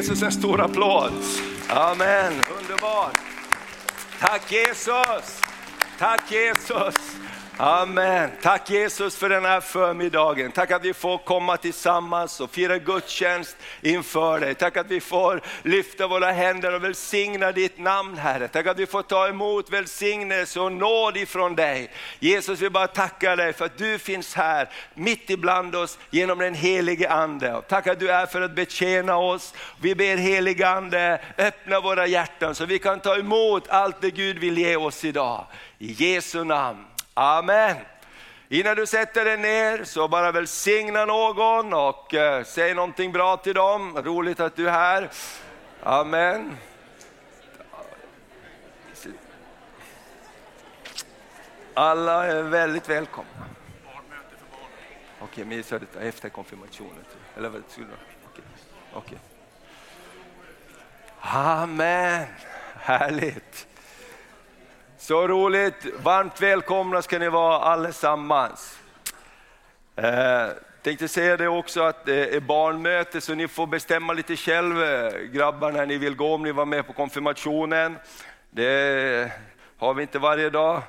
Jesus en stor applåd? Amen, underbart. Tack Jesus. Tack Jesus. Amen. Tack Jesus för den här förmiddagen. Tack att vi får komma tillsammans och fira gudstjänst inför dig. Tack att vi får lyfta våra händer och välsigna ditt namn Herre. Tack att vi får ta emot välsignelse och nåd ifrån dig. Jesus vi bara tackar dig för att du finns här mitt ibland oss genom den helige Ande. Tack att du är för att betjäna oss. Vi ber helige Ande öppna våra hjärtan så vi kan ta emot allt det Gud vill ge oss idag. I Jesu namn. Amen. Innan du sätter dig ner så bara välsigna någon och eh, säg någonting bra till dem. Roligt att du är här. Amen. Alla är väldigt välkomna. Okej, men jag sa det efter konfirmationen. Eller vad skulle Okej. Okay. Amen, härligt. Så roligt, varmt välkomna ska ni vara allesammans. Eh, tänkte säga det också att det är barnmöte så ni får bestämma lite själv eh, grabbar när ni vill gå om ni var med på konfirmationen. Det har vi inte varje dag.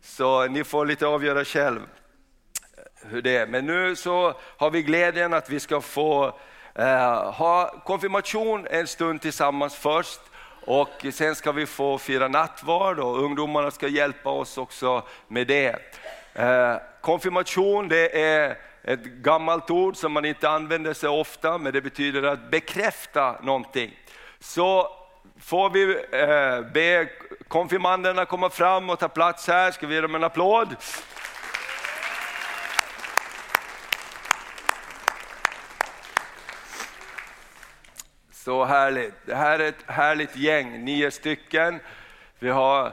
Så ni får lite avgöra själv eh, hur det är. Men nu så har vi glädjen att vi ska få eh, ha konfirmation en stund tillsammans först. Och sen ska vi få fira nattvard och ungdomarna ska hjälpa oss också med det. Eh, konfirmation det är ett gammalt ord som man inte använder sig ofta, men det betyder att bekräfta någonting. Så får vi eh, be konfirmanderna komma fram och ta plats här, ska vi ge dem en applåd? Så härligt. Det här är ett härligt gäng, nio stycken. Vi har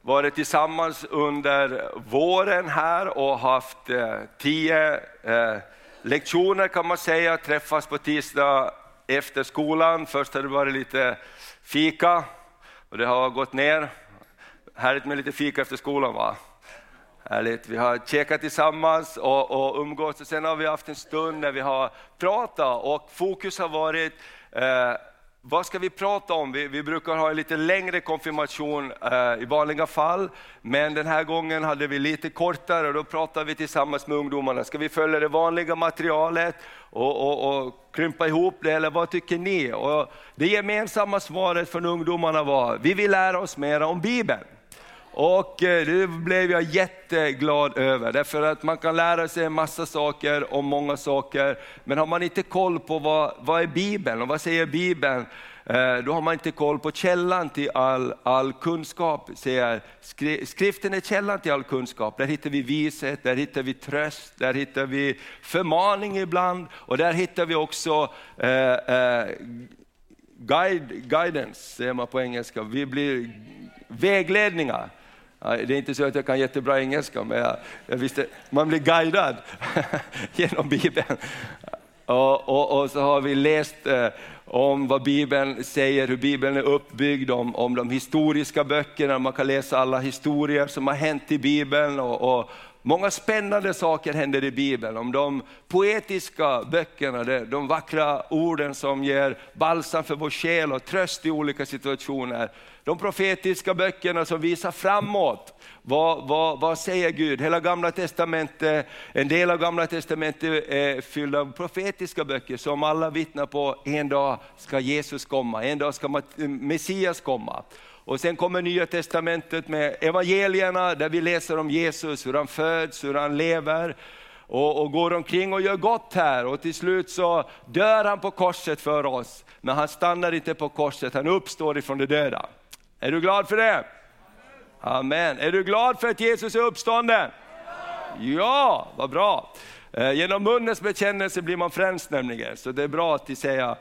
varit tillsammans under våren här och haft eh, tio eh, lektioner kan man säga, träffas på tisdag efter skolan. Först har det varit lite fika och det har gått ner. Härligt med lite fika efter skolan va? Härligt. Vi har käkat tillsammans och, och umgåtts och sen har vi haft en stund när vi har pratat och fokus har varit Eh, vad ska vi prata om? Vi, vi brukar ha en lite längre konfirmation eh, i vanliga fall, men den här gången hade vi lite kortare och då pratade vi tillsammans med ungdomarna. Ska vi följa det vanliga materialet och, och, och krympa ihop det eller vad tycker ni? Och det gemensamma svaret från ungdomarna var, vi vill lära oss mer om Bibeln. Och eh, det blev jag jätteglad över, därför att man kan lära sig en massa saker om många saker, men har man inte koll på vad, vad är Bibeln och vad säger Bibeln, eh, då har man inte koll på källan till all, all kunskap. Säger, skriften är källan till all kunskap, där hittar vi vishet, där hittar vi tröst, där hittar vi förmaning ibland och där hittar vi också eh, eh, guide, guidance, säger man på engelska. Vi blir vägledningar. Det är inte så att jag kan jättebra engelska, men jag, jag visste, man blir guidad genom Bibeln. Och, och, och, så har vi läst eh, om vad Bibeln säger, hur Bibeln är uppbyggd, om, om de historiska böckerna, man kan läsa alla historier som har hänt i Bibeln och, och Många spännande saker händer i Bibeln, om de poetiska böckerna, de vackra orden som ger balsam för vår själ och tröst i olika situationer. De profetiska böckerna som visar framåt. Vad, vad, vad säger Gud? Hela gamla testamentet, en del av gamla testamentet är fylld av profetiska böcker som alla vittnar på, en dag ska Jesus komma, en dag ska Messias komma. Och sen kommer nya testamentet med evangelierna där vi läser om Jesus, hur han föds, hur han lever och, och, går omkring och gör gott här. Och till slut så dör han på korset för oss. Men han stannar inte på korset, han uppstår ifrån de döda. Är du glad för det? Amen. Är du glad för att Jesus är uppstånden? Ja, vad bra. Eh, genom munnens bekännelse blir man frälst nämligen, så det är bra att säga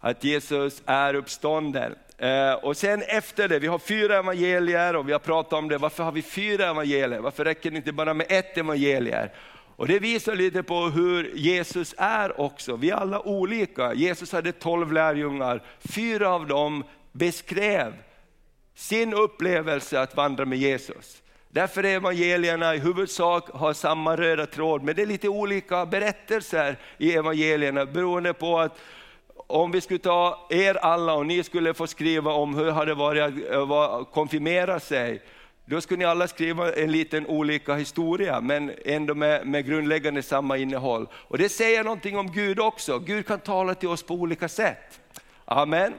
att Jesus är uppstånden. Eh, och sen efter det, vi har fyra evangelier och vi har pratat om det, varför har vi fyra evangelier? Varför räcker det inte bara med ett evangelier? Och det visar lite på hur Jesus är också, vi är alla olika. Jesus hade tolv lärjungar, fyra av dem beskrev sin upplevelse att vandra med Jesus. Därför är evangelierna i huvudsak har samma röda tråd, men det är lite olika berättelser i evangelierna beroende på att om vi skulle ta er alla och ni skulle få skriva om hur har hade varit att eh, konfirmera sig, då skulle ni alla skriva en liten olika historia, men ändå med, med grundläggande samma innehåll. Och det säger någonting om Gud också, Gud kan tala till oss på olika sätt. Amen.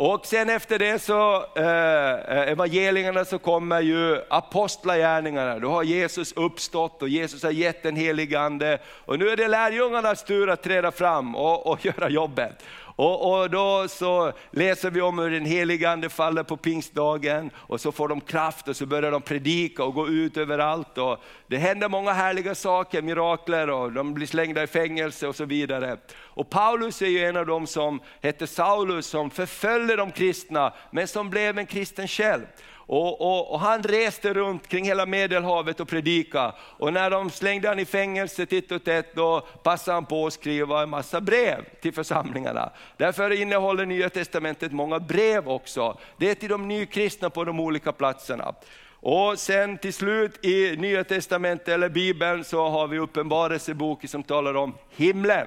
Och sen efter det så, eh, eh evangelierna så kommer ju apostlagärningarna. Då har Jesus uppstått och Jesus har gett den helige ande. Och nu är det lärjungarnas tur att träda fram och, och göra jobbet. Och, och, då så läser vi om hur den helige ande faller på pingstdagen och så får de kraft och så börjar de predika och gå ut överallt. Och det händer många härliga saker, mirakler och de blir slängda i fängelse och så vidare. Och Paulus är ju en av dem som hette Saulus som förföljde de kristna men som blev en kristen själv. Och, och, och, han reste runt kring hela Medelhavet och predikade. Och när de slängde han i fängelse titt och tätt, då passade han på att skriva en massa brev till församlingarna. Därför innehåller Nya Testamentet många brev också. Det är till de nykristna på de olika platserna. Och sen till slut i Nya Testamentet eller Bibeln så har vi uppenbarelseboken som talar om himlen.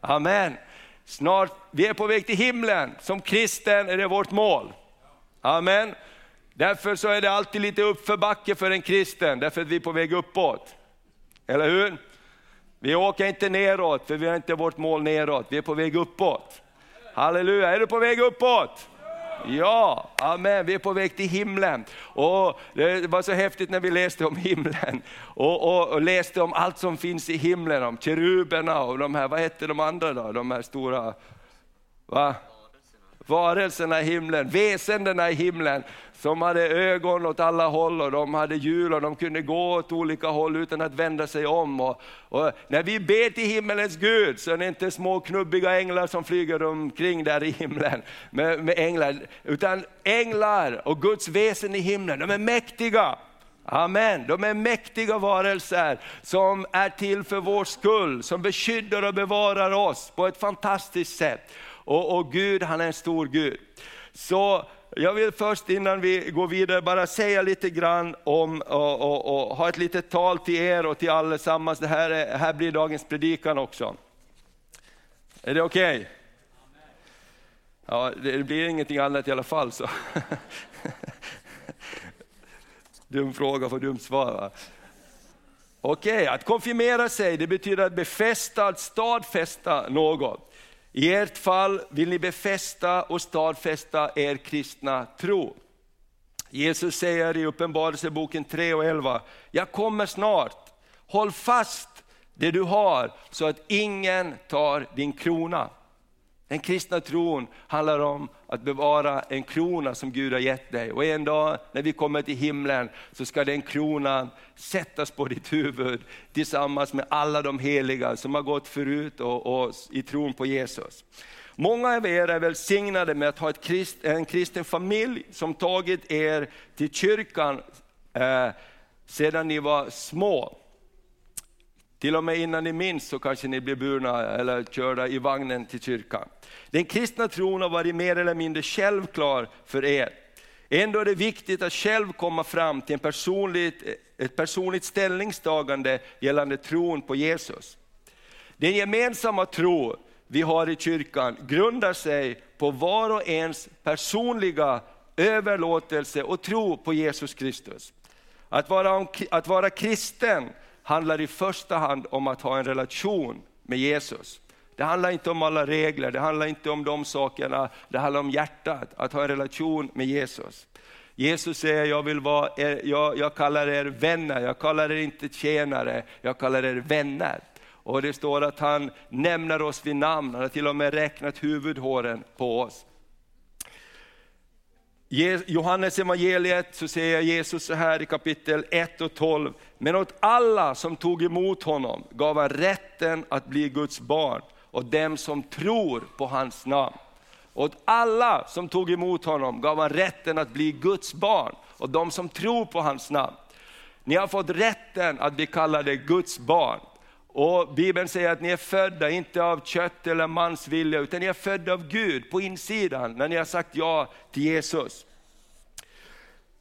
Amen. Snart, vi är på väg till himlen, som kristen är det vårt mål. Amen. Därför så är det alltid lite uppförbacke för en kristen, därför att vi är på väg uppåt. Eller hur? Vi åker inte neråt, för vi har inte vårt mål neråt, vi är på väg uppåt. Halleluja, är du på väg uppåt? Ja, amen, vi är på väg till himlen. Och det var så häftigt när vi läste om himlen och, och, och läste om allt som finns i himlen, om keruberna och de här, vad hette de andra då, de här stora, va? Varelserna i himlen, väsendena i himlen som hade ögon åt alla håll och de hade hjul och de kunde gå åt olika håll utan att vända sig om. Och, och när vi ber till himmelens Gud så är det inte små knubbiga änglar som flyger omkring där i himlen med, med änglar, utan änglar och Guds väsen i himlen, de är mäktiga. Amen. De är mäktiga varelser som är till för vår skull, som beskyddar och bevarar oss på ett fantastiskt sätt. Och, och Gud, han är en stor Gud. Så jag vill först innan vi går vidare bara säga lite grann om och, och, och ha ett litet tal till er och till allesammans. Det här, är, här blir dagens predikan också. Är det okej? Okay? Ja, det blir ingenting annat i alla fall. Så. dum fråga för dumt svar. Okej, okay, att konfirmera sig det betyder att befästa, att stadfästa något. I ert fall vill ni befästa och stadfästa er kristna tro. Jesus säger i Uppenbarelseboken 3 och 11, jag kommer snart, håll fast det du har så att ingen tar din krona. Den kristna tron handlar om att bevara en krona som Gud har gett dig. Och en dag när vi kommer till himlen så ska den kronan sättas på ditt huvud tillsammans med alla de heliga som har gått förut och, och i tron på Jesus. Många av er är välsignade med att ha krist, en kristen familj som tagit er till kyrkan eh, sedan ni var små. Till och med innan ni minns så kanske ni blir burna eller körda i vagnen till kyrkan. Den kristna tron har varit mer eller mindre självklar för er. Ändå är det viktigt att själv komma fram till en personligt, ett personligt ställningstagande gällande tron på Jesus. Den gemensamma tro vi har i kyrkan grundar sig på var och ens personliga överlåtelse och tro på Jesus Kristus. Att vara, att vara kristen handlar i första hand om att ha en relation med Jesus. Det handlar inte om alla regler, det handlar inte om de sakerna, det handlar om hjärtat, att ha en relation med Jesus. Jesus säger, jag, vill vara, jag, jag kallar er vänner, jag kallar er inte tjänare, jag kallar er vänner. Och det står att han nämner oss vid namn, han har till och med räknat huvudhåren på oss. Johannes evangeliet så säger Jesus så här i kapitel 1 och 12. Men åt alla som tog emot honom gav han rätten att bli Guds barn och dem som tror på hans namn. Åt alla som tog emot honom gav han rätten att bli Guds barn och de som tror på hans namn. Ni har fått rätten att bli kallade Guds barn. Och Bibeln säger att ni är födda, inte av kött eller mans vilja, utan ni är födda av Gud på insidan, när ni har sagt ja till Jesus.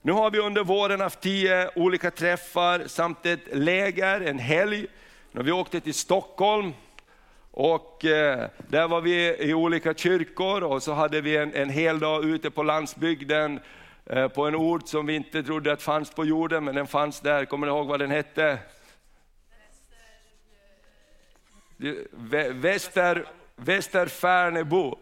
Nu har vi under våren haft tio olika träffar samt ett läger, en helg. När vi åkte till Stockholm Och eh, där var vi i olika kyrkor och så hade vi en, en hel dag ute på landsbygden eh, på en ort som vi inte trodde att fanns på jorden, men den fanns där. Kommer ni ihåg vad den hette? Väster, Västerfärnebo.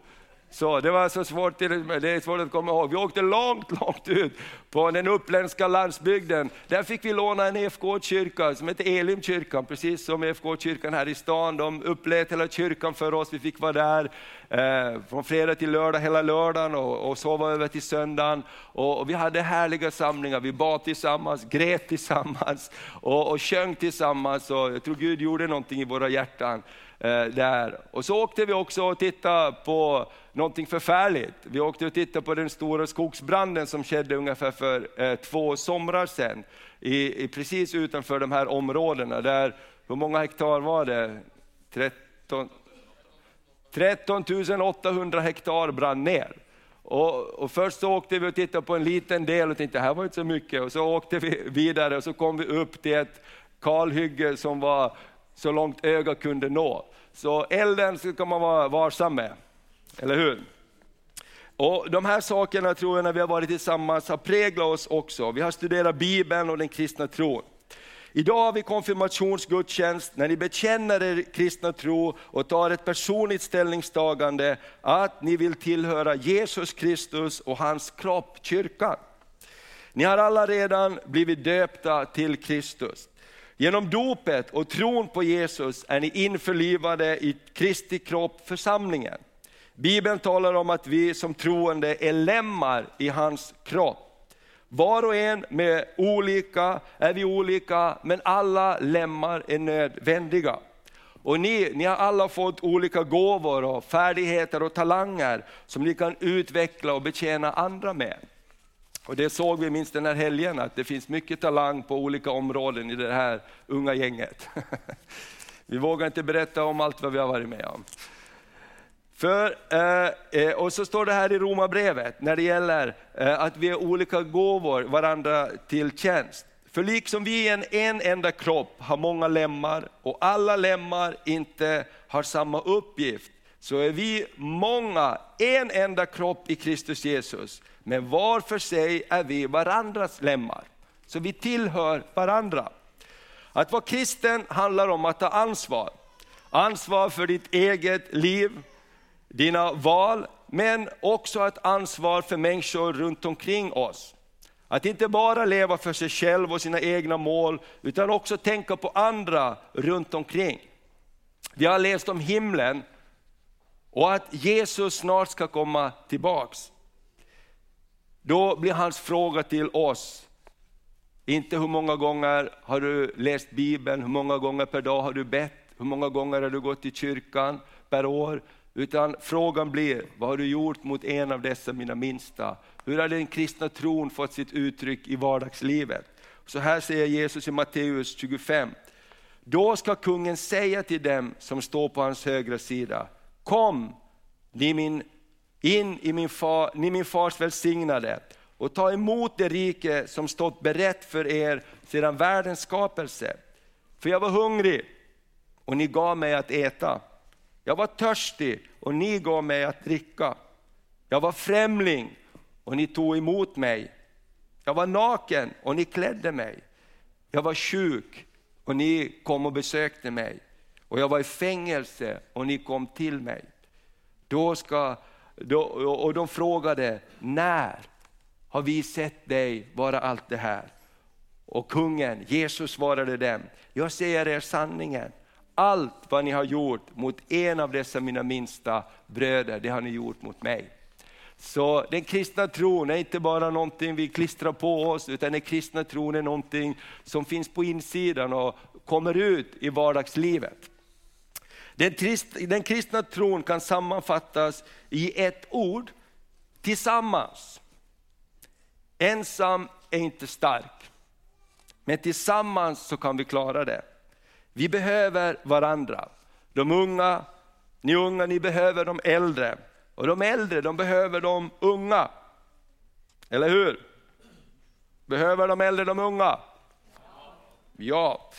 Så det var så svårt, det är svårt att komma ihåg. Vi åkte långt, långt ut på den uppländska landsbygden. Där fick vi låna en EFK-kyrka som heter Elimkyrkan, precis som EFK-kyrkan här i stan. De upplät hela kyrkan för oss, vi fick vara där eh, från fredag till lördag, hela lördagen och, och sova över till söndagen. Och, och, vi hade härliga samlingar, vi bad tillsammans, grät tillsammans och, och sjöng tillsammans. Och jag tror Gud gjorde någonting i våra hjärtan Eh, där. Och så åkte vi också och tittade på någonting förfärligt. Vi åkte och tittade på den stora skogsbranden som skedde ungefär för eh, två somrar sedan, i, i, precis utanför de här områdena. Där, hur många hektar var det? 13, 13 800 hektar brann ner. Och, och, först så åkte vi och tittade på en liten del och tänkte, det här var inte så mycket. Och så åkte vi vidare och så kom vi upp till ett kalhygge som var så långt ögat kunde nå. Så elden ska man vara varsam med. Eller hur? Och De här sakerna tror jag när vi har varit tillsammans har präglat oss också. Vi har studerat Bibeln och den kristna tron. Idag har vi konfirmationsgudstjänst när ni bekänner er kristna tro och tar ett personligt ställningstagande att ni vill tillhöra Jesus Kristus och hans kropp, kyrkan. Ni har alla redan blivit döpta till Kristus. Genom dopet och tron på Jesus är ni införlivade i Kristi kropp, församlingen. Bibeln talar om att vi som troende är lemmar i hans kropp. Var och en med olika, är vi olika, men alla lemmar är nödvändiga. Och ni, ni har alla fått olika gåvor och färdigheter och talanger som ni kan utveckla och betjäna andra med. Och det såg vi minst den här helgen, att det finns mycket talang på olika områden i det här unga gänget. Vi vågar inte berätta om allt vad vi har varit med om. För, eh, eh och så står det här i Romarbrevet när det gäller eh, att vi är olika gåvor varandra till tjänst. För liksom vi i en, en enda kropp har många lemmar och alla lemmar inte har samma uppgift, så är vi många, en enda kropp i Kristus Jesus. Men var för sig är vi varandras lemmar. Så vi tillhör varandra. Att vara kristen handlar om att ta ansvar. Ansvar för ditt eget liv, dina val, men också ett ansvar för människor runt omkring oss. Att inte bara leva för sig själv och sina egna mål, utan också tänka på andra runt omkring. Vi har läst om himlen och att Jesus snart ska komma tillbaks. Då blir hans fråga till oss, inte hur många gånger har du läst Bibeln, hur många gånger per dag har du bett, hur många gånger har du gått i kyrkan per år, utan frågan blir, vad har du gjort mot en av dessa mina minsta? Hur har den kristna tron fått sitt uttryck i vardagslivet? Så här säger Jesus i Matteus 25. Då ska kungen säga till dem som står på hans högra sida, kom, ni min, in i min, far, ni min fars välsignade och ta emot det rike som stått berett för er sedan världens skapelse. För jag var hungrig och ni gav mig att äta. Jag var törstig och ni gav mig att dricka. Jag var främling och ni tog emot mig. Jag var naken och ni klädde mig. Jag var sjuk och ni kom och besökte mig. Och jag var i fängelse och ni kom till mig. Då ska, och de frågade, när har vi sett dig vara allt det här? Och kungen, Jesus svarade dem, jag säger er sanningen allt vad ni har gjort mot en av dessa mina minsta bröder, det har ni gjort mot mig. Så den kristna tron är inte bara någonting vi klistrar på oss, utan den kristna tron är någonting som finns på insidan och kommer ut i vardagslivet. Den, trist, den kristna tron kan sammanfattas i ett ord, tillsammans. Ensam är inte stark, men tillsammans så kan vi klara det. Vi behöver varandra. De unga, ni unga, ni behöver de äldre. Och de äldre, de behöver de unga. Eller hur? Behöver de äldre de unga? Ja.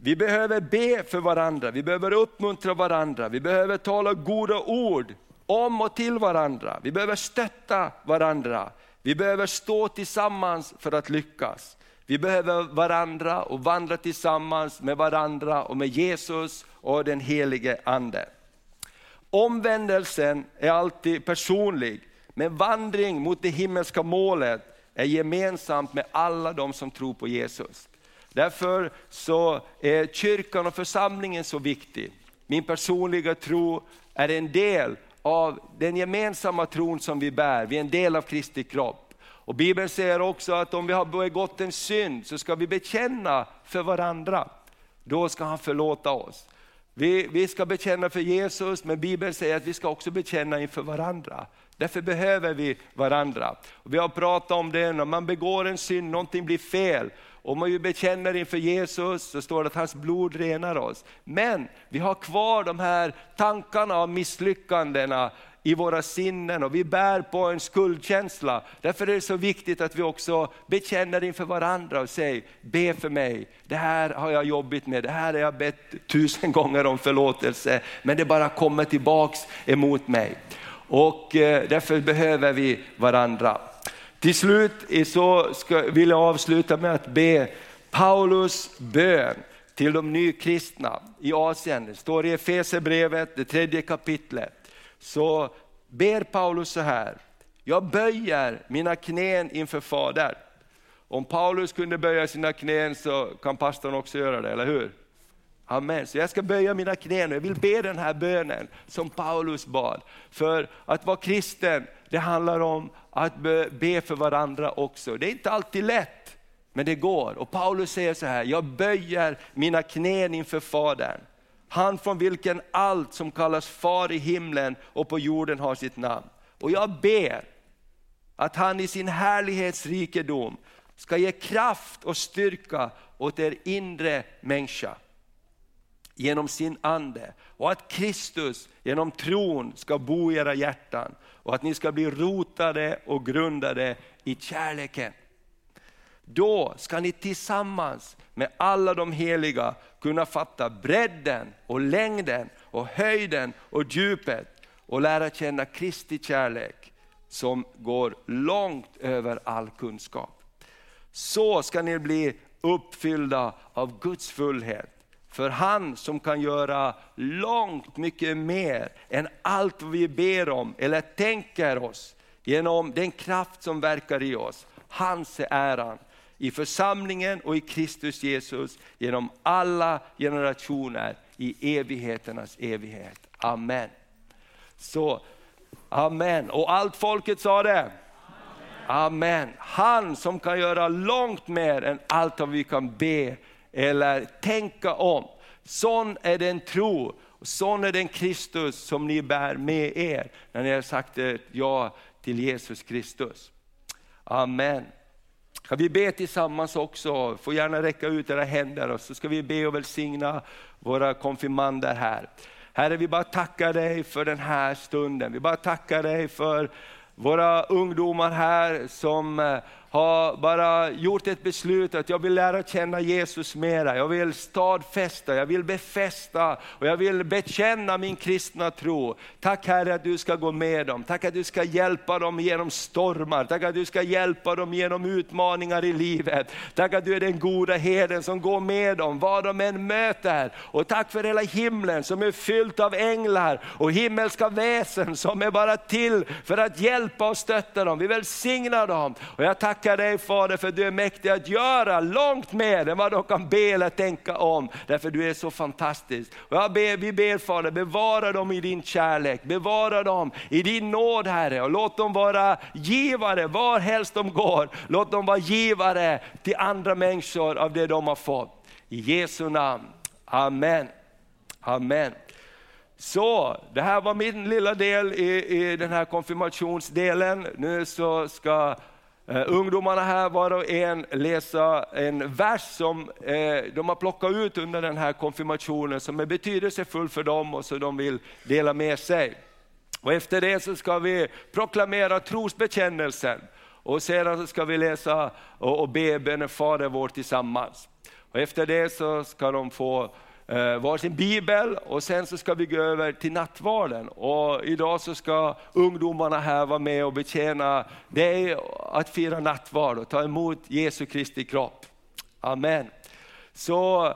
Vi behöver be för varandra, vi behöver uppmuntra varandra, vi behöver tala goda ord om och till varandra. Vi behöver stötta varandra. Vi behöver stå tillsammans för att lyckas. Vi behöver varandra och vandra tillsammans med varandra och med Jesus och den helige Ande. Omvändelsen är alltid personlig, men vandring mot det himmelska målet är gemensamt med alla de som tror på Jesus. Därför så är kyrkan och församlingen så viktig. Min personliga tro är en del av den gemensamma tron som vi bär, vi är en del av Kristi kropp. Och Bibeln säger också att om vi har begått en synd så ska vi bekänna för varandra. Då ska han förlåta oss. Vi, vi ska bekänna för Jesus, men Bibeln säger att vi ska också bekänna inför varandra. Därför behöver vi varandra. Och vi har pratat om det, när man begår en synd, någonting blir fel, om man bekänner inför Jesus så står det att hans blod renar oss. Men vi har kvar de här tankarna av misslyckandena i våra sinnen och vi bär på en skuldkänsla. Därför är det så viktigt att vi också bekänner inför varandra och säger, be för mig, det här har jag jobbigt med, det här har jag bett tusen gånger om förlåtelse, men det bara kommer tillbaks emot mig. Och eh, därför behöver vi varandra. Till slut så ska, vill jag avsluta med att be Paulus bön till de nykristna i Asien. Det står i Efesierbrevet, det tredje kapitlet. Så ber Paulus så här, jag böjer mina knän inför Fadern. Om Paulus kunde böja sina knän så kan pastorn också göra det, eller hur? Amen. Så jag ska böja mina knän och jag vill be den här bönen som Paulus bad. För att vara kristen, det handlar om att be för varandra också. Det är inte alltid lätt, men det går. Och Paulus säger så här, jag böjer mina knän inför Fadern. Han från vilken allt som kallas far i himlen och på jorden har sitt namn. Och jag ber att han i sin härlighetsrikedom ska ge kraft och styrka åt er inre människa genom sin ande och att Kristus genom tron ska bo i era hjärtan och att ni ska bli rotade och grundade i kärleken. Då ska ni tillsammans med alla de heliga kunna fatta bredden och längden och höjden och djupet och lära känna Kristi kärlek som går långt över all kunskap. Så ska ni bli uppfyllda av Guds fullhet för han som kan göra långt mycket mer än allt vi ber om eller tänker oss genom den kraft som verkar i oss. Hans är äran i församlingen och i Kristus Jesus genom alla generationer i evigheternas evighet. Amen. Så, amen. Och allt folket sa det. Amen. Han som kan göra långt mer än allt vad vi kan be eller tänka om. Sån är den tro, sån är den Kristus som ni bär med er när ni har sagt ja till Jesus Kristus. Amen. Kan vi be tillsammans också? Får gärna räcka ut era händer och så ska vi be och välsigna våra konfirmander här. Herre, vi bara tackar dig för den här stunden. Vi bara tackar dig för våra ungdomar här som eh, har bara gjort ett beslut att jag vill lära känna Jesus mera. Jag vill stadfästa, jag vill befästa och jag vill bekänna min kristna tro. Tack Herre att du ska gå med dem. Tack att du ska hjälpa dem genom stormar. Tack att du ska hjälpa dem genom utmaningar i livet. Tack att du är den goda herden som går med dem, vad de än möter. Och tack för hela himlen som är fylld av änglar och himmelska väsen som är bara till för att hjälpa och stötta dem. Vi välsignar dem. Och jag tackar tackar dig Fader för du är mäktig att göra långt mer än vad de kan be eller tänka om. Därför du är så fantastisk. Och jag ber, vi ber Fader, bevara dem i din kärlek, bevara dem i din nåd Herre och låt dem vara givare var helst de går. Låt dem vara givare till andra människor av det de har fått. I Jesu namn, Amen. Amen. Så, det här var min lilla del i, i den här konfirmationsdelen. Nu så ska Uh, ungdomarna här var och en läsa en vers som uh, de har plockat ut under den här konfirmationen som är betydelsefull för dem och som de vill dela med sig. Och efter det så ska vi proklamera trosbekännelsen och sedan så ska vi läsa och, och be bönen Fader vår tillsammans. Och efter det så ska de få varsin bibel och sen så ska vi gå över till nattvarden. Och idag så ska ungdomarna här vara med och betjäna dig att fira nattvard och ta emot Jesu Kristi kropp. Amen. Så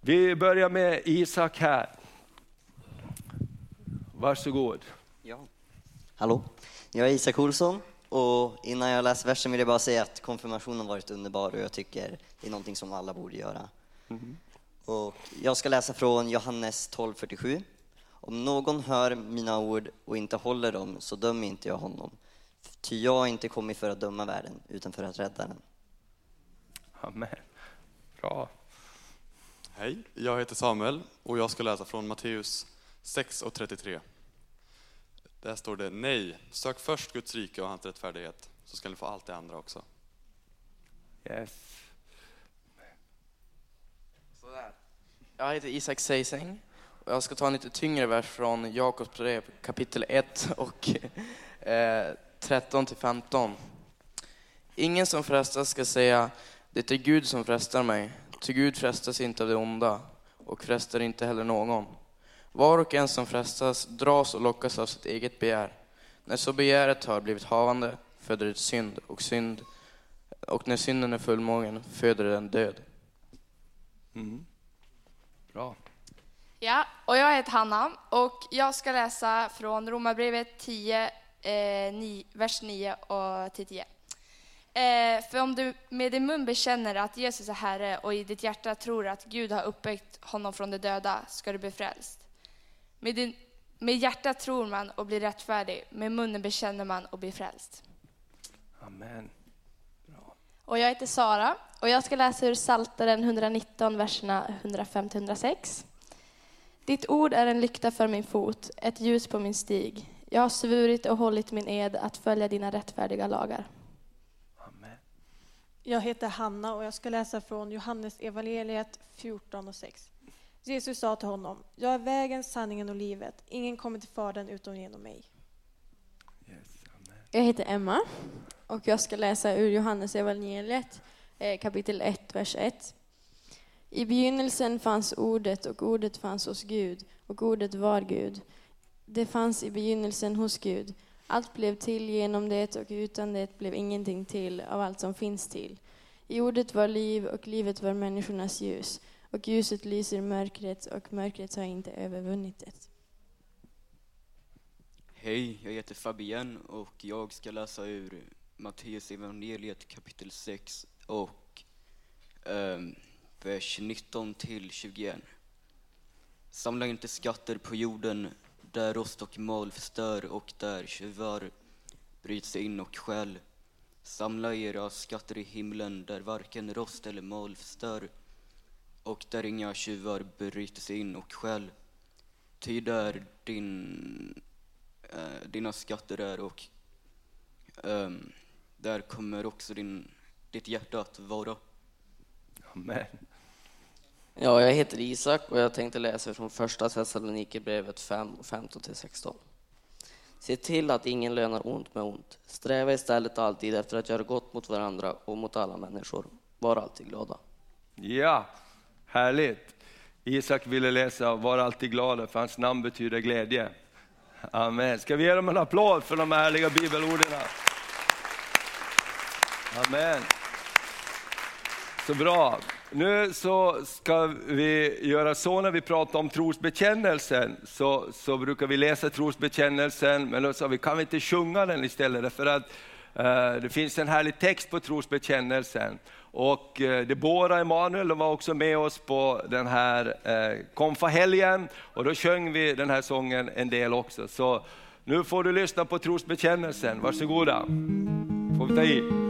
vi börjar med Isak här. Varsågod. Ja. Hallå, jag är Isak Olsson och innan jag läser versen vill jag bara säga att konfirmationen varit underbar och jag tycker det är någonting som alla borde göra. Mm. Och jag ska läsa från Johannes 12.47. Om någon hör mina ord och inte håller dem så dömer inte jag honom. Ty jag har inte kommit för att döma världen utan för att rädda den. Amen. Bra. Hej, jag heter Samuel och jag ska läsa från Matteus 6 och 33. Där står det nej, sök först Guds rike och hans rättfärdighet så ska ni få allt det andra också. Yes. Jag heter Isak Seiseng och jag ska ta en lite tyngre vers från Jakobs brev kapitel 1 och eh, 13 till 15. Ingen som frestas ska säga det är Gud som frestar mig, ty Gud frestas inte av det onda och frestar inte heller någon. Var och en som frestas dras och lockas av sitt eget begär. När så begäret har blivit havande föder det synd och synd och när synden är fullmogen föder den död. Mm. Bra. Ja, och jag heter Hanna och jag ska läsa från Romarbrevet 10, eh, 9, vers 9 och till 10. Eh, för om du med din mun bekänner att Jesus är Herre och i ditt hjärta tror att Gud har uppväckt honom från de döda ska du bli frälst. Med, din, med hjärtat tror man och blir rättfärdig, med munnen bekänner man och blir frälst. Amen. Bra. Och jag heter Sara och jag ska läsa ur Saltaren 119, verserna 105-106. Ditt ord är en lykta för min fot, ett ljus på min stig. Jag har svurit och hållit min ed att följa dina rättfärdiga lagar. Amen. Jag heter Hanna och jag ska läsa från Johannes evangeliet 14 och 6. Jesus sa till honom, jag är vägen, sanningen och livet. Ingen kommer till Fadern utom genom mig. Yes, jag heter Emma och jag ska läsa ur Johannes evangeliet Eh, kapitel 1, vers 1. I begynnelsen fanns ordet och ordet fanns hos Gud och ordet var Gud. Det fanns i begynnelsen hos Gud. Allt blev till genom det och utan det blev ingenting till av allt som finns till. I ordet var liv och livet var människornas ljus och ljuset lyser mörkret och mörkret har inte övervunnit det. Hej, jag heter Fabian, och jag ska läsa ur Matteus evangeliet kapitel 6 och eh, vers 19 till 21. Samla inte skatter på jorden där rost och mal förstör och där tjuvar bryter sig in och stjäl. Samla era skatter i himlen där varken rost eller mal förstör och där inga tjuvar bryter sig in och stjäl. Ty där din, äh, dina skatter är och ähm, där kommer också din, ditt hjärta att vara. Amen. Ja, jag heter Isak och jag tänkte läsa från första Thessalonikerbrevet 5, 15-16. Se till att ingen lönar ont med ont. Sträva istället alltid efter att göra gott mot varandra och mot alla människor. Var alltid glada. Ja, Härligt. Isak ville läsa Var alltid glada, för hans namn betyder glädje. Amen. Ska vi ge dem en applåd för de härliga bibelorden? Amen. Så bra. Nu så ska vi göra så när vi pratar om trosbekännelsen, så, så brukar vi läsa trosbekännelsen, men då sa vi, kan vi inte sjunga den istället? För att eh, det finns en härlig text på trosbekännelsen. Och eh, Debora Emanuel de var också med oss på den här eh, konfahelgen och då sjöng vi den här sången en del också. Så nu får du lyssna på trosbekännelsen, varsågoda. Får vi ta i.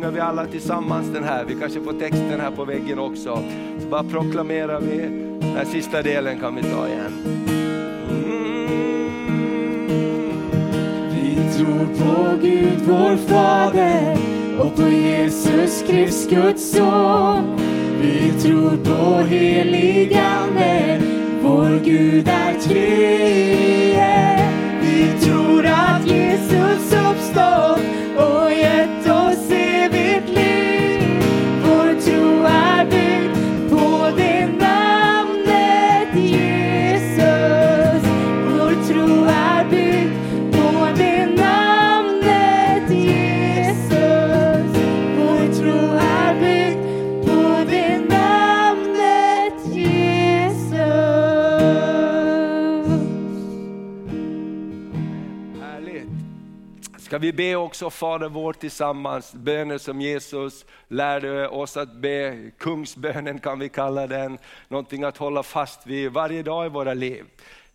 sjunger vi alla tillsammans den här. Vi kanske får texten här på väggen också. Så bara proklamerar vi. Den här sista delen kan vi ta igen. Mm. Vi tror på Gud vår Fader och på Jesus Krist, Guds son. Vi tror på helig Ande, vår Gud är treen. Vi tror att Gud vi be också Fader vår tillsammans, böner som Jesus lärde oss att be, kungsbönen kan vi kalla den, någonting att hålla fast vid varje dag i våra liv.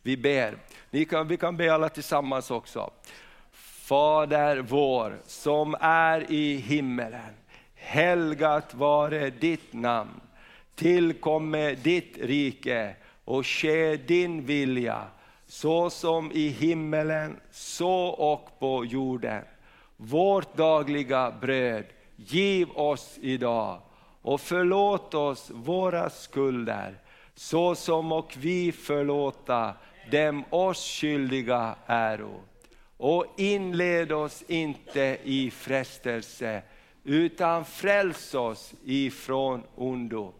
Vi ber, vi kan, vi kan be alla tillsammans också. Fader vår som är i himmelen, helgat vare ditt namn. Tillkomme ditt rike och ske din vilja så som i himmelen, så och på jorden. Vårt dagliga bröd giv oss idag och förlåt oss våra skulder så som och vi förlåta dem oss skyldiga äro. Och inled oss inte i frestelse utan fräls oss ifrån ondo.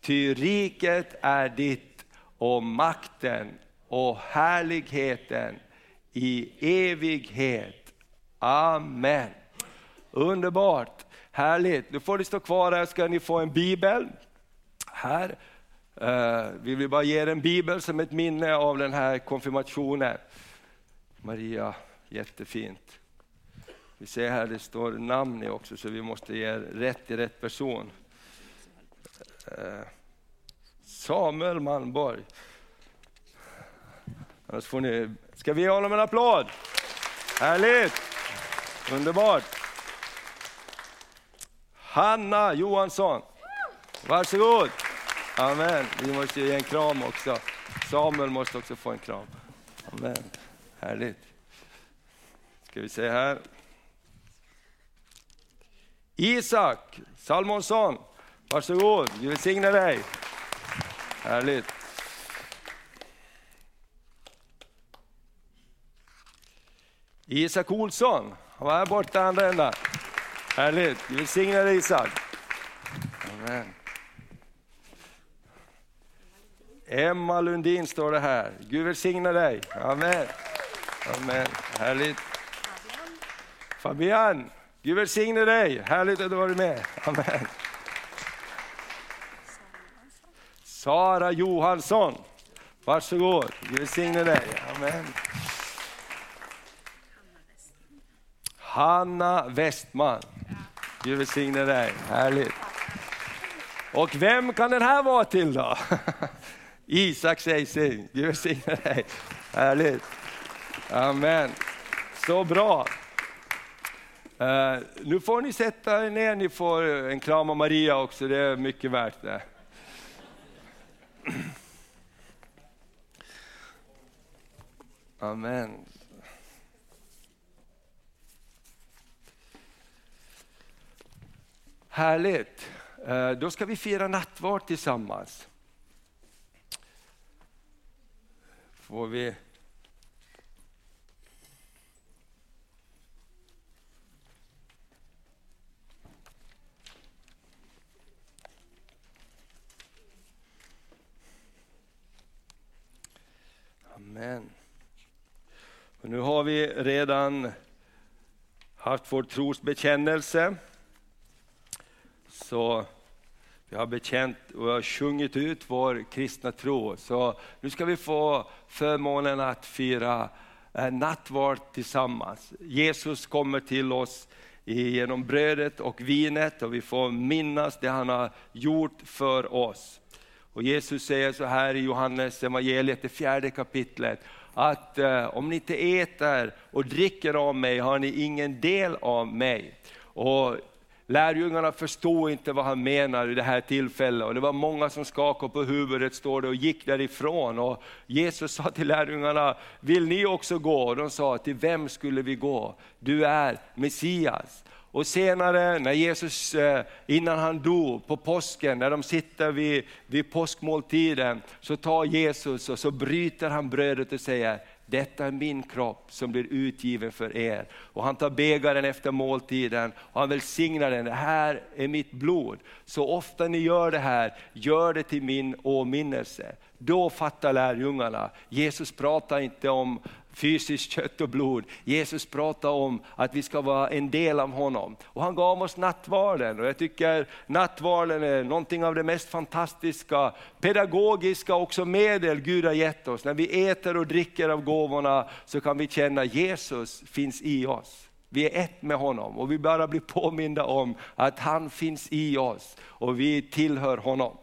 Ty riket är ditt och makten och härligheten i evighet. Amen. Underbart, härligt. Nu får ni stå kvar här ska ni få en bibel. Här. Eh, vi vill bara ge er en bibel som ett minne av den här konfirmationen. Maria, jättefint. Vi ser här det står namn i också så vi måste ge rätt till rätt person. Eh, Samuel Malmborg. Annars får ni, ska vi ge honom en applåd? Härligt! Underbart! Hanna Johansson, varsågod! Amen. Vi måste ge en kram också. Samuel måste också få en kram. Amen. Härligt. Ska vi se här. Isak Salmonsson, varsågod. Gud välsigne dig. Härligt. Isak Olsson, han var här borta andra änden. Härligt, Gud välsigne dig Isak. Amen. Emma Lundin står det här. Gud välsigne dig. Amen. Amen. Härligt. Fabian, Gud välsigne dig. Härligt att du varit med. Amen. Sara Johansson, varsågod. Gud välsigne dig. Amen. Hanna Westman. Gud välsigne dig. Härligt. Och vem kan den här vara till då? Isak Seising. Gud välsigne dig. Härligt. Amen. Så bra. Uh, nu får ni sätta er ner, ni får en kram av Maria också, det är mycket värt det. Amen. Härligt. Eh, då ska vi fira nattvard tillsammans. Får vi Amen. Och nu har vi redan haft vår trosbekännelse. Så vi har bekänt och har sjungit ut vår kristna tro. Så nu ska vi få förmånen att fira eh, nattvard tillsammans. Jesus kommer till oss genom brödet och vinet och vi får minnas det han har gjort för oss. Och Jesus säger så här i Johannes evangeliet, det fjärde kapitlet, att eh, om ni inte äter och dricker av mig har ni ingen del av mig. Och Lärjungarna förstod inte vad han menade i det här tillfället och det var många som skakade på huvudet står det och gick därifrån. Och Jesus sa till lärjungarna, vill ni också gå? Och de sa, till vem skulle vi gå? Du är Messias. Och senare när Jesus, eh, innan han dog på påsken, när de sitter vid, vid påskmåltiden, så tar Jesus och så bryter han brödet och säger, detta är min kropp som blir utgiven för er. Och han tar bägaren efter måltiden och han välsignar den. Det här är mitt blod. Så ofta ni gör det här, gör det till min åminnelse. Då fattar lärjungarna. Jesus pratar inte om fysiskt kött och blod. Jesus pratar om att vi ska vara en del av honom. Och han gav oss nattvarden och jag tycker nattvarden är någonting av det mest fantastiska, pedagogiska också medel Gud har gett oss. När vi äter och dricker av gåvorna så kan vi känna Jesus finns i oss. Vi är ett med honom och vi bara blir påminda om att han finns i oss och vi tillhör honom.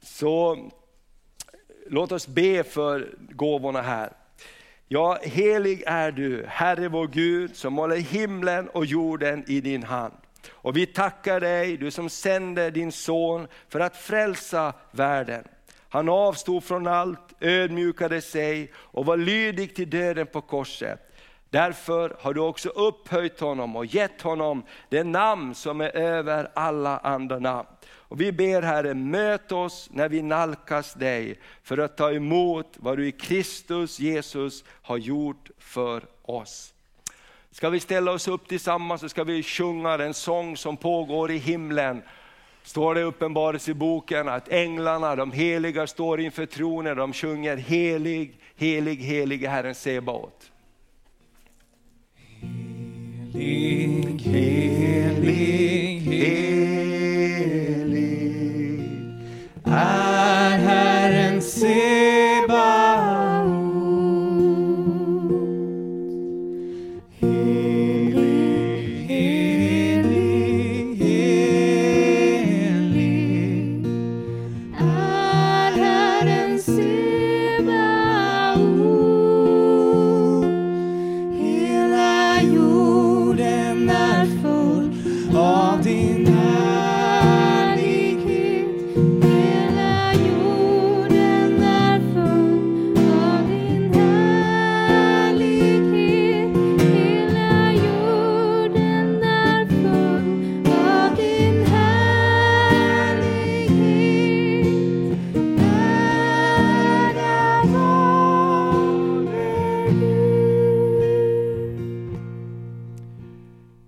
Så låt oss be för gåvorna här. Ja, helig är du, Herre vår Gud, som håller himlen och jorden i din hand. Och vi tackar dig, du som sände din son för att frälsa världen. Han avstod från allt, ödmjukade sig och var lydig till döden på korset. Därför har du också upphöjt honom och gett honom det namn som är över alla andra namn. Och vi ber Herre, möt oss när vi nalkas dig för att ta emot vad du i Kristus Jesus har gjort för oss. Ska vi ställa oss upp tillsammans så ska vi sjunga den sång som pågår i himlen. Står det i Uppenbarelseboken att änglarna, de heliga står inför tronen, de sjunger helig, helig, helig är Herren Sebaot. Helig, helig, helig är Herren sin.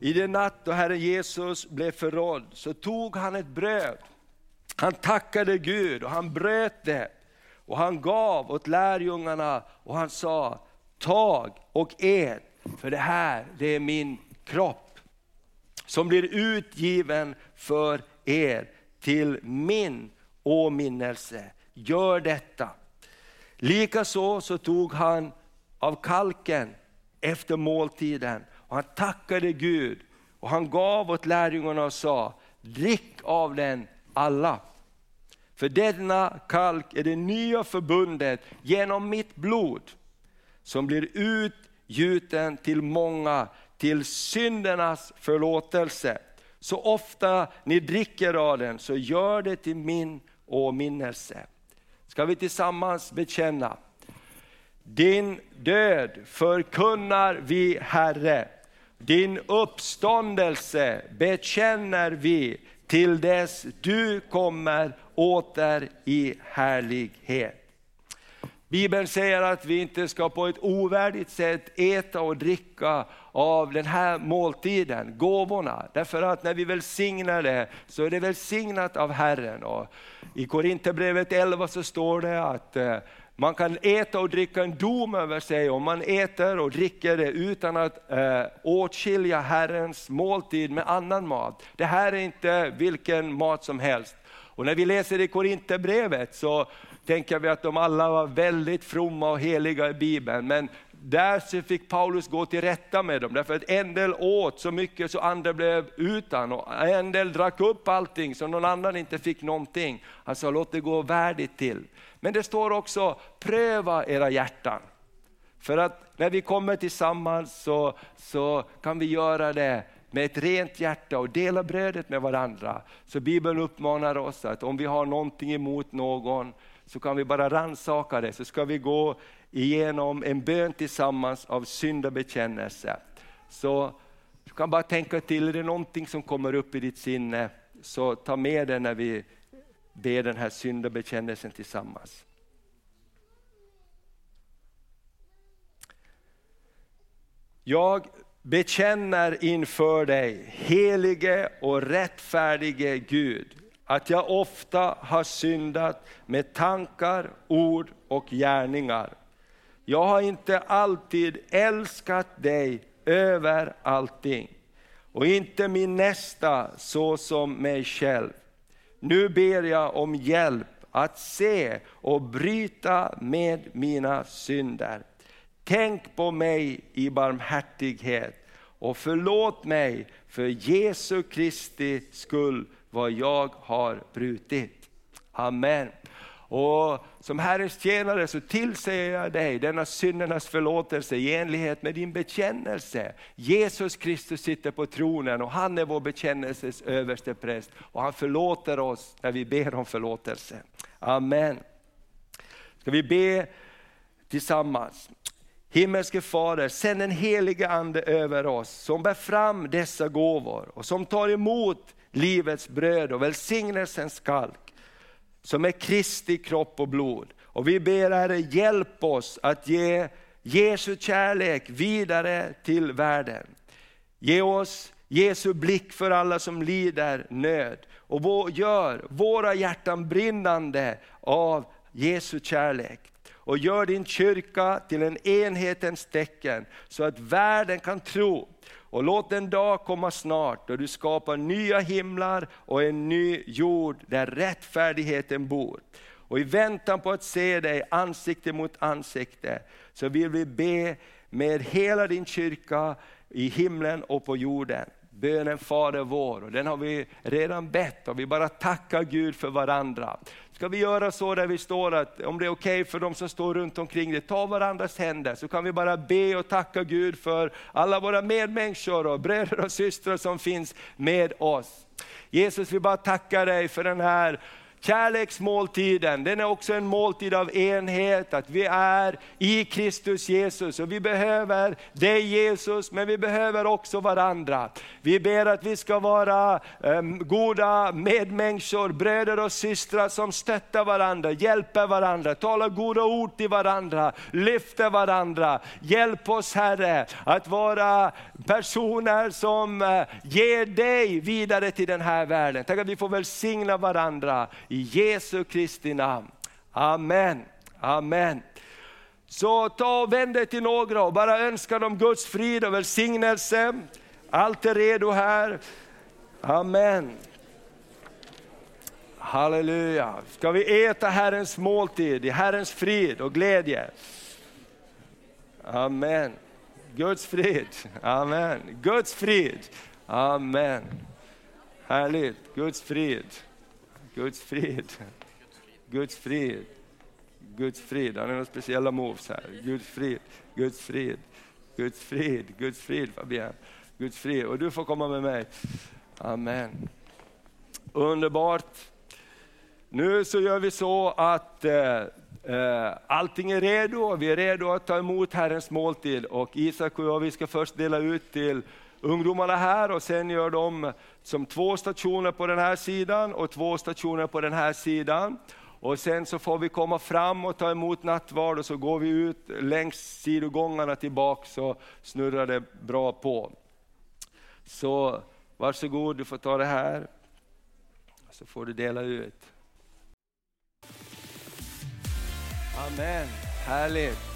I den natt då Herren Jesus blev förrådd så tog han ett bröd. Han tackade Gud och han bröt det. Och han gav åt lärjungarna och han sa, tag och ät, för det här det är min kropp. Som blir utgiven för er till min åminnelse. Gör detta. Likaså så tog han av kalken efter måltiden och han tackade Gud och han gav åt lärjungarna och sa, drick av den alla. För denna kalk är det nya förbundet genom mitt blod som blir utgjuten till många till syndernas förlåtelse. Så ofta ni dricker av den så gör det till min åminnelse. Ska vi tillsammans bekänna. Din död förkunnar vi Herre. Din uppståndelse bekänner vi till dess du kommer åter i härlighet. Bibeln säger att vi inte ska på ett ovärdigt sätt äta och dricka av den här måltiden, gåvorna. Därför att när vi välsignar det så är det välsignat av Herren. Och I Korinthierbrevet 11 så står det att eh, man kan äta och dricka en dom över sig om man äter och dricker det utan att eh, åtskilja Herrens måltid med annan mat. Det här är inte vilken mat som helst. Och när vi läser i Korinthierbrevet så tänker vi att de alla var väldigt fromma och heliga i Bibeln. Men där så fick Paulus gå till rätta med dem, därför att en del åt så mycket så andra blev utan. Och en del drack upp allting så någon annan inte fick någonting. Han sa låt det gå värdigt till. Men det står också, pröva era hjärtan. För att när vi kommer tillsammans så, så kan vi göra det med ett rent hjärta och dela brödet med varandra. Så Bibeln uppmanar oss att om vi har någonting emot någon så kan vi bara rannsaka det, så ska vi gå igenom en bön tillsammans av syndabekännelse. Så du kan bara tänka till, är det någonting som kommer upp i ditt sinne, så ta med det när vi Be den här syndabekännelsen tillsammans. Jag bekänner inför dig, helige och rättfärdige Gud, att jag ofta har syndat med tankar, ord och gärningar. Jag har inte alltid älskat dig över allting och inte min nästa så som mig själv. Nu ber jag om hjälp att se och bryta med mina synder. Tänk på mig i barmhärtighet och förlåt mig för Jesu Kristi skull vad jag har brutit. Amen. Och som Herrens tjänare så tillsäger jag dig denna syndernas förlåtelse i enlighet med din bekännelse. Jesus Kristus sitter på tronen och han är vår bekännelses överste präst och han förlåter oss när vi ber om förlåtelse. Amen. Ska vi be tillsammans? Himmelske Fader, sänd den helige Ande över oss som bär fram dessa gåvor och som tar emot livets bröd och välsignelsens skalk som är Kristi kropp och blod. Och vi ber Herre, hjälp oss att ge Jesu kärlek vidare till världen. Ge oss Jesu blick för alla som lider nöd och vår- gör våra hjärtan brinnande av Jesu kärlek. Och gör din kyrka till en enhetens tecken så att världen kan tro. Och låt den dag komma snart då du skapar nya himlar och en ny jord där rättfärdigheten bor. Och i väntan på att se dig ansikte mot ansikte så vill vi be med hela din kyrka i himlen och på jorden. Bönen Fader vår, och den har vi redan bett och vi bara tackar Gud för varandra. Ska vi göra så där vi står, att om det är okej för de som står runt omkring dig, ta varandras händer så kan vi bara be och tacka Gud för alla våra medmänniskor och bröder och systrar som finns med oss. Jesus vi bara tackar dig för den här Kärleksmåltiden, den är också en måltid av enhet, att vi är i Kristus Jesus. Och vi behöver dig Jesus, men vi behöver också varandra. Vi ber att vi ska vara eh, goda medmänniskor, bröder och systrar som stöttar varandra, hjälper varandra, talar goda ord till varandra, lyfter varandra. Hjälp oss Herre att vara personer som eh, ger dig vidare till den här världen. Tack att vi får välsigna varandra i Jesu Kristi namn. Amen. Amen. Så ta och vänd dig till några och bara önska dem Guds frid och välsignelse. Allt är redo här. Amen. Halleluja. Ska vi äta Herrens måltid i Herrens frid och glädje? Amen. Guds frid. Amen. Guds frid. Amen. Härligt. Guds frid. Guds frid. Guds frid. Guds frid. Han har några speciella moves här. Guds frid. Guds frid. Guds frid. Guds frid Fabian. Guds frid. Och du får komma med mig. Amen. Underbart. Nu så gör vi så att eh, eh, allting är redo. Vi är redo att ta emot Herrens måltid. Och Isak och jag vi ska först dela ut till ungdomarna här och sen gör de som två stationer på den här sidan och två stationer på den här sidan. Och sen så får vi komma fram och ta emot nattvard och så går vi ut längs sidogångarna tillbaka så snurrar det bra på. Så varsågod, du får ta det här. Så får du dela ut. Amen, härligt.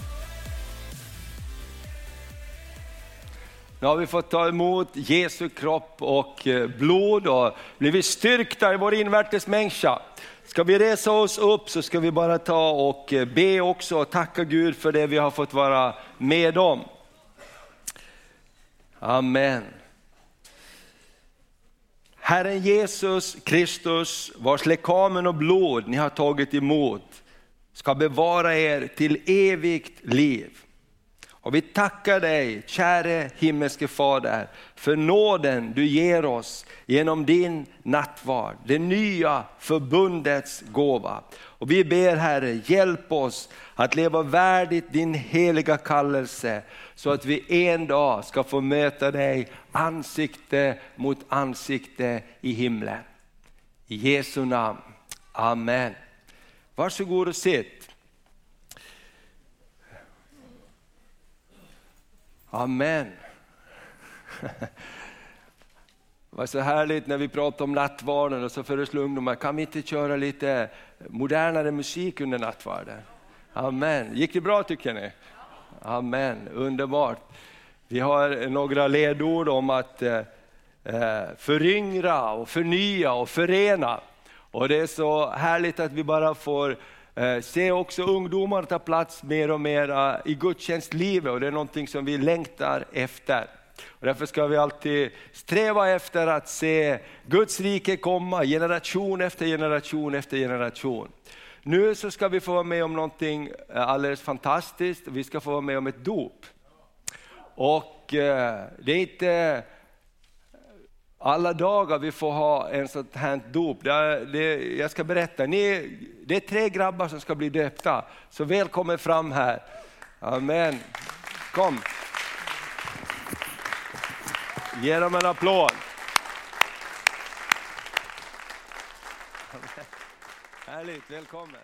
Nu har vi fått ta emot Jesu kropp och eh, blod och blivit styrkta i vår invärtes människa. Ska vi resa oss upp så ska vi bara ta och eh, be också och tacka Gud för det vi har fått vara med om. Amen. Herren Jesus Kristus, vars lekamen och blod ni har tagit emot, ska bevara er till evigt liv. Och vi tackar dig, käre himmelske Fader, för nåden du ger oss genom din nattvard, det nya förbundets gåva. Och vi ber Herre, hjälp oss att leva värdigt din heliga kallelse, så att vi en dag ska få möta dig ansikte mot ansikte i himlen. I Jesu namn, Amen. Varsågod och sitt. Amen. Det var så härligt när vi pratade om nattvarden och så föreslog ungdomar, kan vi inte köra lite modernare musik under nattvarden? Amen. Gick det bra tycker ni? Amen, underbart. Vi har några ledord om att eh, eh föryngra och förnya och förena. Och det är så härligt att vi bara får Eh, se också ungdomar ta plats mer och mer eh, i gudstjänstlivet och det är någonting som vi längtar efter. Och därför ska vi alltid sträva efter att se Guds rike komma generation efter generation efter generation. Nu så ska vi få vara med om någonting eh, alldeles fantastiskt. Vi ska få vara med om ett dop. Och det är inte alla dagar vi får ha en sånt här dop. Det, det, jag ska berätta, Ni, det är tre grabbar som ska bli döpta. Så välkommen fram här. Amen. Kom. Ge dem en applåd. Härligt, välkommen.